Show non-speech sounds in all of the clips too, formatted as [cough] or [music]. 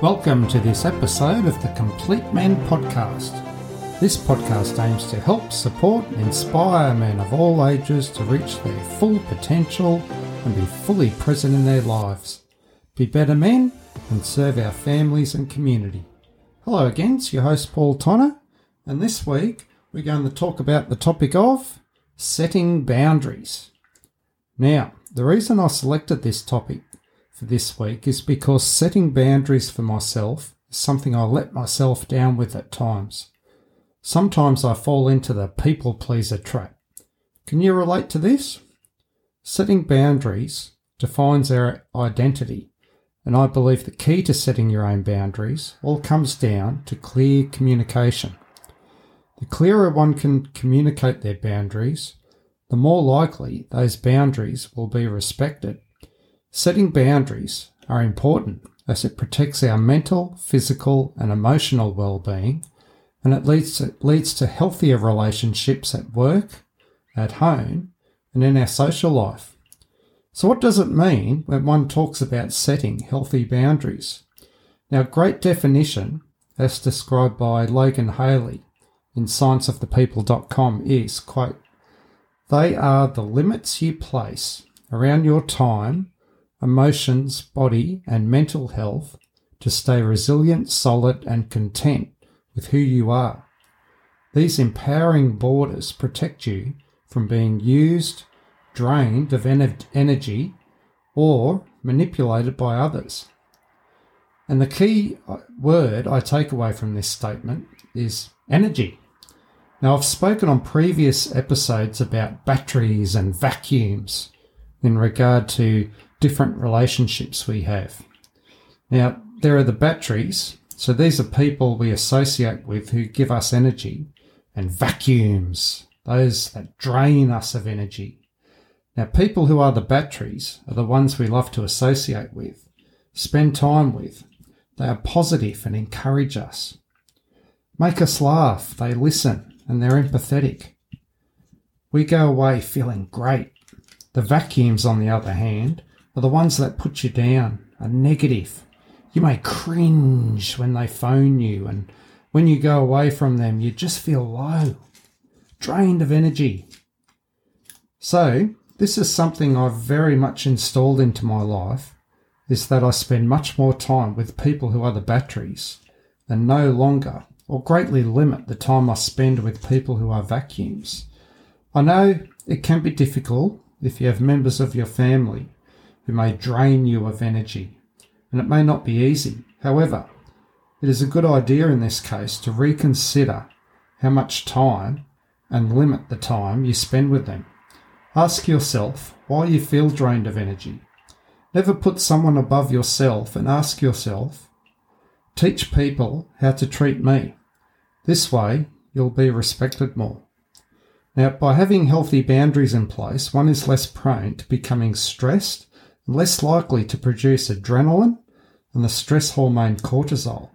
Welcome to this episode of the Complete Men Podcast. This podcast aims to help, support, and inspire men of all ages to reach their full potential and be fully present in their lives, be better men, and serve our families and community. Hello again, it's your host Paul Tonner, and this week we're going to talk about the topic of setting boundaries. Now, the reason I selected this topic for this week is because setting boundaries for myself is something I let myself down with at times. Sometimes I fall into the people pleaser trap. Can you relate to this? Setting boundaries defines our identity, and I believe the key to setting your own boundaries all comes down to clear communication. The clearer one can communicate their boundaries, the more likely those boundaries will be respected Setting boundaries are important as it protects our mental, physical, and emotional well-being, and it leads to, leads to healthier relationships at work, at home, and in our social life. So what does it mean when one talks about setting healthy boundaries? Now, great definition, as described by Logan Haley in scienceofthepeople.com is, quote, they are the limits you place around your time emotions, body, and mental health to stay resilient, solid, and content with who you are. These empowering borders protect you from being used, drained of energy, or manipulated by others. And the key uh, word I take away from this statement is energy. Now, I've spoken on previous episodes about batteries and vacuums in regard to different relationships we have. Now, there are the batteries. So these are people we associate with who give us energy, and vacuums, those that drain us of energy. Now, people who are the batteries are the ones we love to associate with, spend time with. They are positive and encourage us. Make us laugh, they listen, and they're empathetic. We go away feeling great. The vacuums, on the other hand, are the ones that put you down, are negative. You may cringe when they phone you, and when you go away from them, you just feel low, drained of energy. So, this is something I've very much installed into my life is that I spend much more time with people who are the batteries and no longer or greatly limit the time I spend with people who are vacuums. I know it can be difficult if you have members of your family who may drain you of energy, and it may not be easy. However, it is a good idea in this case to reconsider how much time and limit the time you spend with them. Ask yourself why you feel drained of energy. Never put someone above yourself and ask yourself, teach people how to treat me. This way, you'll be respected more. Now, by having healthy boundaries in place, one is less prone to becoming stressed and less likely to produce adrenaline and the stress hormone cortisol.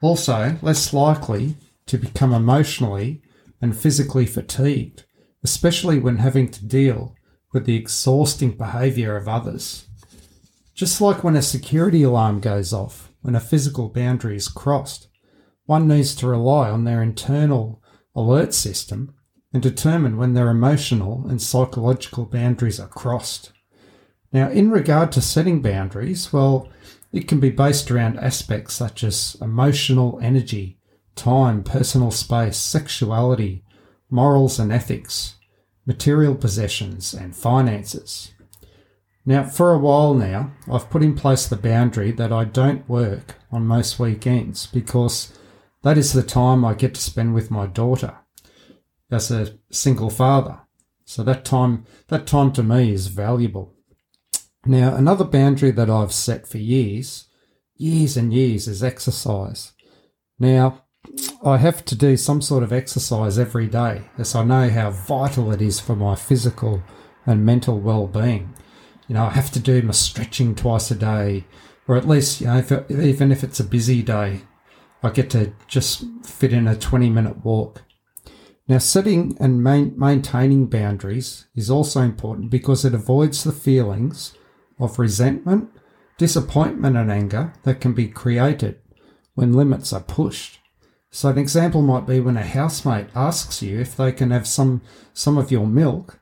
Also, less likely to become emotionally and physically fatigued, especially when having to deal with the exhausting behaviour of others. Just like when a security alarm goes off, when a physical boundary is crossed, one needs to rely on their internal alert system and determine when their emotional and psychological boundaries are crossed. Now, in regard to setting boundaries, well, it can be based around aspects such as emotional energy, time, personal space, sexuality, morals and ethics, material possessions, and finances. Now, for a while now, I've put in place the boundary that I don't work on most weekends because that is the time I get to spend with my daughter as a single father. So that time, that time to me is valuable. Now, another boundary that I've set for years, years and years, is exercise. Now, I have to do some sort of exercise every day as I know how vital it is for my physical and mental well being. you know, I have to do my stretching twice a day, or at least, you know, if it, even if it's a busy day, I get to just fit in a 20 minute walk. Now, setting and main, maintaining boundaries is also important because it avoids the feelings of resentment, disappointment, and anger that can be created when limits are pushed. So, an example might be when a housemate asks you if they can have some, some of your milk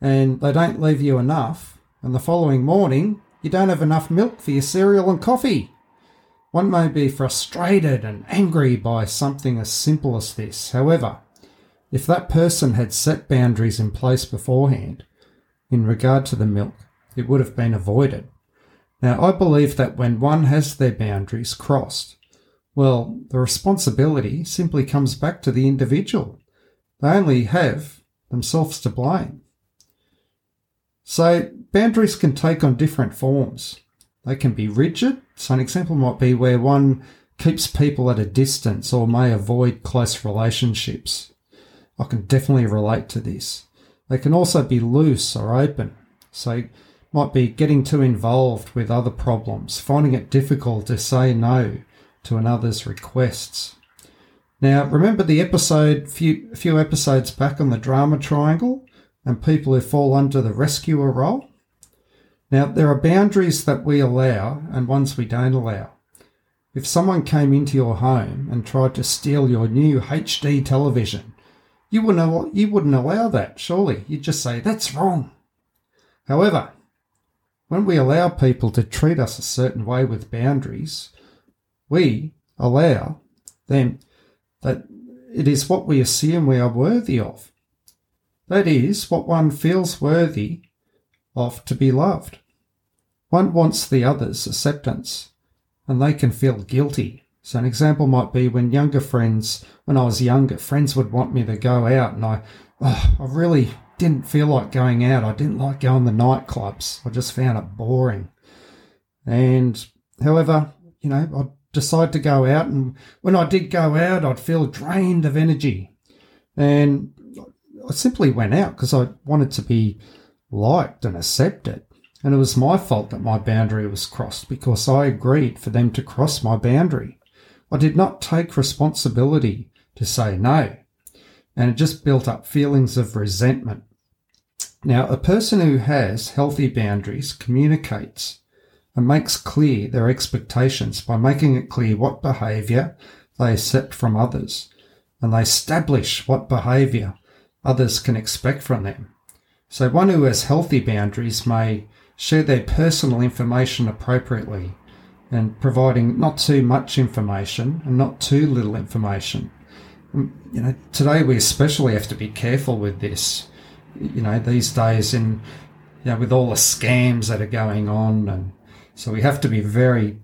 and they don't leave you enough, and the following morning you don't have enough milk for your cereal and coffee. One may be frustrated and angry by something as simple as this. However, if that person had set boundaries in place beforehand in regard to the milk, it would have been avoided. Now, I believe that when one has their boundaries crossed, well, the responsibility simply comes back to the individual. They only have themselves to blame. So boundaries can take on different forms. They can be rigid. So an example might be where one keeps people at a distance or may avoid close relationships. I can definitely relate to this. They can also be loose or open. So might be getting too involved with other problems, finding it difficult to say no to another's requests. Now, remember the episode, few, few episodes back on the drama triangle? and people who fall under the rescuer role. Now, there are boundaries that we allow and ones we don't allow. If someone came into your home and tried to steal your new HD television, you wouldn't, you wouldn't allow that, surely. You'd just say, that's wrong. However, when we allow people to treat us a certain way with boundaries, we allow them that it is what we assume we are worthy of. That is, what one feels worthy of to be loved. One wants the other's acceptance, and they can feel guilty. So, an example might be when younger friends, when I was younger, friends would want me to go out, and I, oh, I really didn't feel like going out. I didn't like going to nightclubs. I just found it boring. And, however, you know, decide to go out, and when I did go out, I'd feel drained of energy. And I simply went out because I wanted to be liked and accepted. And it was my fault that my boundary was crossed because I agreed for them to cross my boundary. I did not take responsibility to say no. And it just built up feelings of resentment. Now, a person who has healthy boundaries communicates and makes clear their expectations by making it clear what behaviour they accept from others. And they establish what behaviour others can expect from them. So one who has healthy boundaries may share their personal information appropriately and providing not too much information and not too little information. Um, you know, today we especially have to be careful with this. You know, these days in you know, with all the scams that are going on and so we have to be very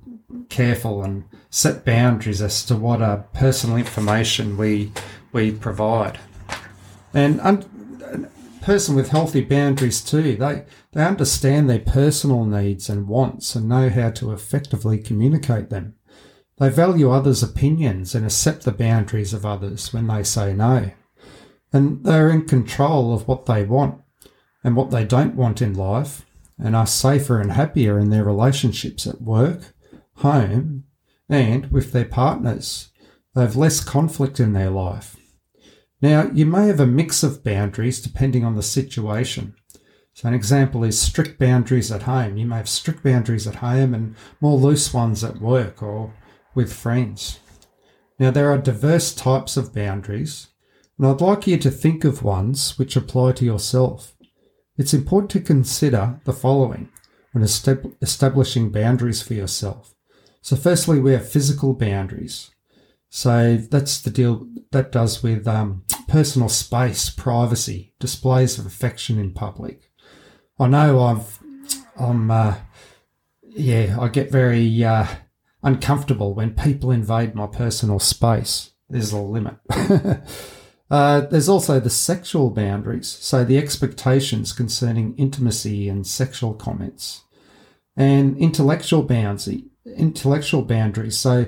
careful and set boundaries as to what uh, personal information we we provide. And un- a person with healthy boundaries too, they, they understand their personal needs and wants and know how to effectively communicate them. They value others' opinions and accept the boundaries of others when they say no. And they're in control of what they want and what they don't want in life and are safer and happier in their relationships at work, home, and with their partners. They have less conflict in their life now, you may have a mix of boundaries depending on the situation. So, an example is strict boundaries at home. You may have strict boundaries at home and more loose ones at work or with friends. Now, there are diverse types of boundaries, and I'd like you to think of ones which apply to yourself. It's important to consider the following when establishing boundaries for yourself. So, firstly, we have physical boundaries. So that's the deal that does with um, personal space, privacy, displays of affection in public. I know I've, I'm, uh, yeah, I get very uh, uncomfortable when people invade my personal space. There's a limit. [laughs] uh, there's also the sexual boundaries, so the expectations concerning intimacy and sexual comments, and intellectual boundaries. Intellectual boundaries, so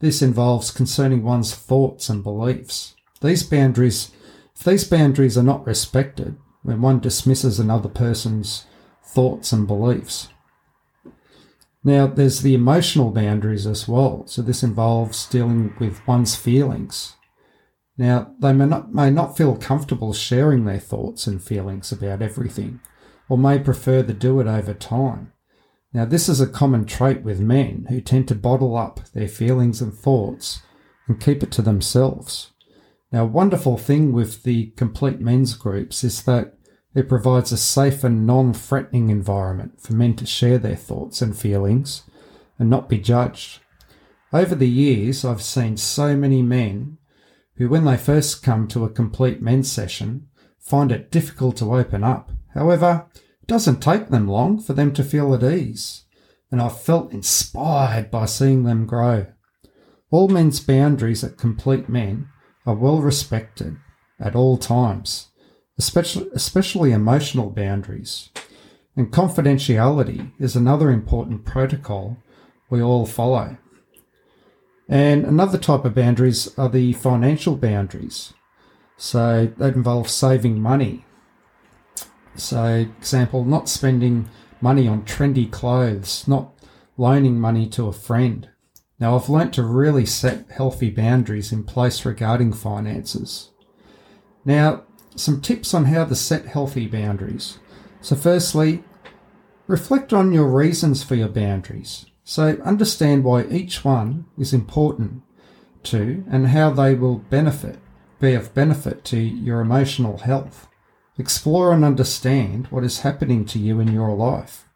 this involves concerning one's thoughts and beliefs. These boundaries, if these boundaries are not respected, when one dismisses another person's thoughts, and beliefs. Now, there's the emotional boundaries as well. So, this involves dealing with one's feelings. Now, they may not, may not feel comfortable sharing their thoughts and feelings about everything, or may prefer to do it over time. Now, this is a common trait with men who tend to bottle up their feelings and thoughts and keep it to themselves. Now, a wonderful thing with the complete men's groups is that it provides a safe and non threatening environment for men to share their thoughts and feelings and not be judged. Over the years, I've seen so many men who, when they first come to a complete men's session, find it difficult to open up. However, it doesn't take them long for them to feel at ease, and I've felt inspired by seeing them grow. All men's boundaries at complete men are well respected at all times, especially, especially emotional boundaries. And confidentiality is another important protocol we all follow. And another type of boundaries are the financial boundaries. So that involves saving money. So, example, not spending money on trendy clothes, not loaning money to a friend. Now, I've learnt to really set healthy boundaries in place regarding finances. Now, some tips on how to set healthy boundaries. So, firstly, reflect on your reasons for your boundaries. So understand why each one is important to and how they will benefit, be of benefit to your emotional health. Explore and understand what is happening to you in your life.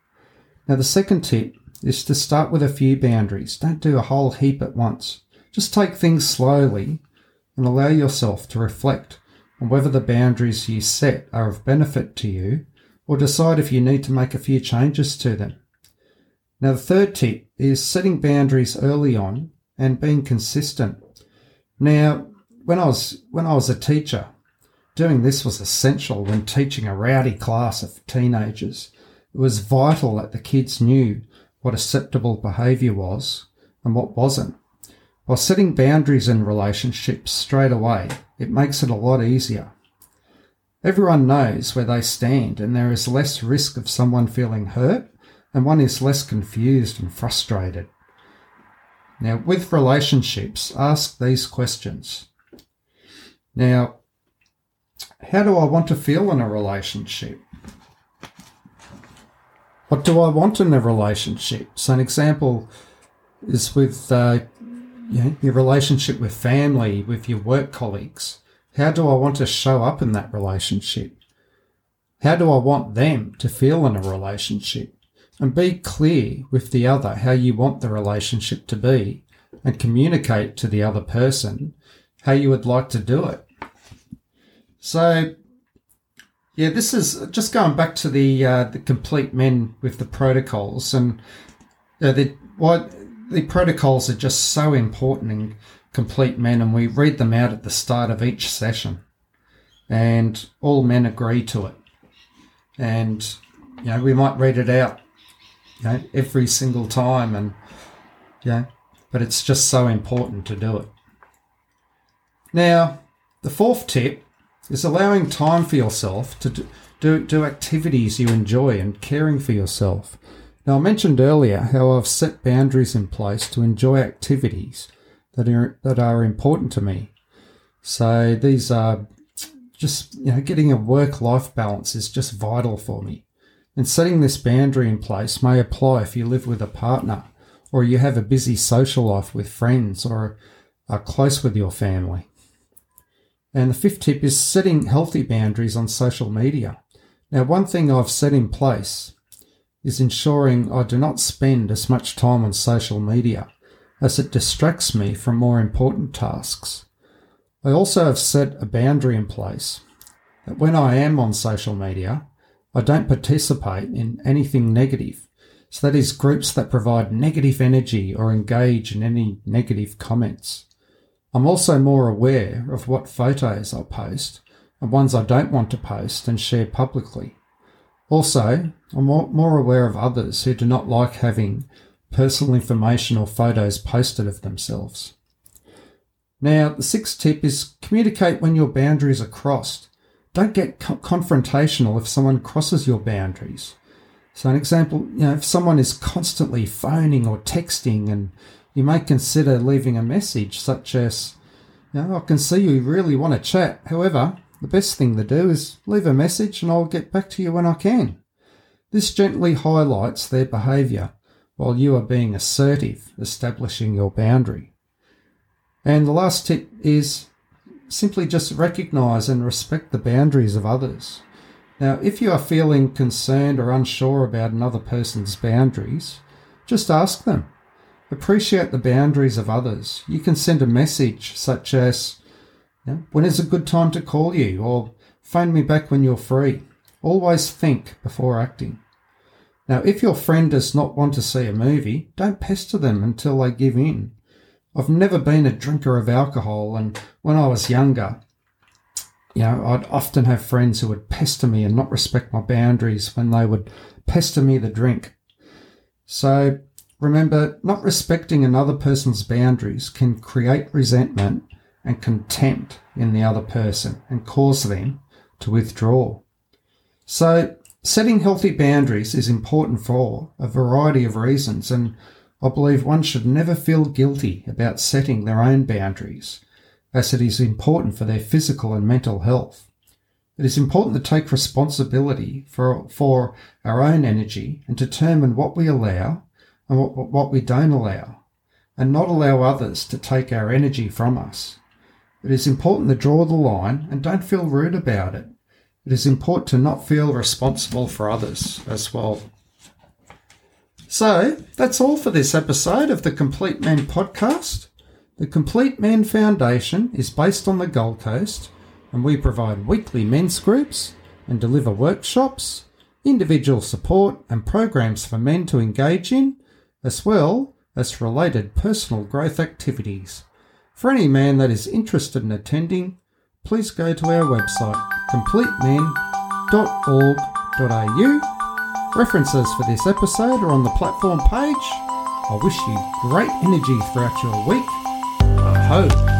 Now, the second tip is to start with a few boundaries. Don't do a whole heap at once. Just take things slowly and allow yourself to reflect on whether the boundaries you set are of benefit to you or decide if you need to make a few changes to them. Now, the third tip is setting boundaries early on and being consistent. Now, when I was when I was a teacher, doing this was essential when teaching a rowdy class of teenagers. It was vital that the kids knew what acceptable behaviour was and what wasn't. By setting boundaries in relationships straight away, it makes it a lot easier. Everyone knows where they stand, and there is less risk of someone feeling hurt and one is less confused and frustrated. Now, with relationships, ask these questions. Now, how do I want to feel in a relationship? What do I want in a relationship? So, an example is with uh, you know, your relationship with family, with your work colleagues. How do I want to show up in that relationship? How do I want them to feel in a relationship? And be clear with the other how you want the relationship to be and communicate to the other person how you would like to do it. So, yeah, this is just going back to the uh, the complete men with the protocols and uh, the why the protocols are just so important in complete men, and we read them out at the start of each session, and all men agree to it, and you know we might read it out you know, every single time. And, yeah, but it's just so important to do it. Now, the fourth tip is allowing time for yourself to do, do, do activities you enjoy and caring for yourself. Now, I mentioned earlier how I've set boundaries in place to enjoy activities that are, that are important to me. So these are just, you know, getting a work life balance is just vital for me. And setting this boundary in place may apply if you live with a partner or you have a busy social life with friends or are close with your family. And the fifth tip is setting healthy boundaries on social media. Now, one thing I've set in place is ensuring I do not spend as much time on social media as it distracts me from more important tasks. I also have set a boundary in place that when I am on social media, I don't participate in anything negative. So that is groups that provide negative energy or engage in any negative comments. I'm also more aware of what photos I post and ones I don't want to post and share publicly. Also, I'm more aware of others who do not like having personal information or photos posted of themselves. Now, the sixth tip is communicate when your boundaries are crossed. Don't get co- confrontational if someone crosses your boundaries. So, an example, you know, if someone is constantly phoning or texting, and you may consider leaving a message such as, you know, I can see you really want to chat. However, the best thing to do is leave a message and I'll get back to you when I can. This gently highlights their behaviour while you are being assertive, establishing your boundary. And the last tip is simply just recognise and respect the boundaries of others. Now, if you are feeling concerned or unsure about another person's boundaries, just ask them. Appreciate the boundaries of others. You can send a message such as, when is a good time to call you? Or phone me back when you're free. Always think before acting. Now, if your friend does not want to see a movie, don't pester them until they give in. I've never been a drinker of alcohol, and when I was younger, you know, I'd often have friends who would pester me and not respect my boundaries when they would pester me to drink. So remember, not respecting another person's boundaries can create resentment and contempt in the other person and cause them to withdraw. So setting healthy boundaries is important for a variety of reasons, and I believe one should never feel guilty about setting their own boundaries as it is important for their physical and mental health. It is important to take responsibility for, for our own energy and determine what we allow and what, what we don't allow, and not allow others to take our energy from us. It is important to draw the line and don't feel rude about it. It is important to not feel responsible for others as well. So, that's all for this episode of the Complete Men podcast. The Complete Men Foundation is based on the Gold Coast, and we provide weekly men's groups and deliver workshops, individual support, and programs for men to engage in, as well as related personal growth activities. For any man that is interested in attending, please go to our website completemen.org.au. References for this episode are on the platform page. I wish you great energy throughout your week hope.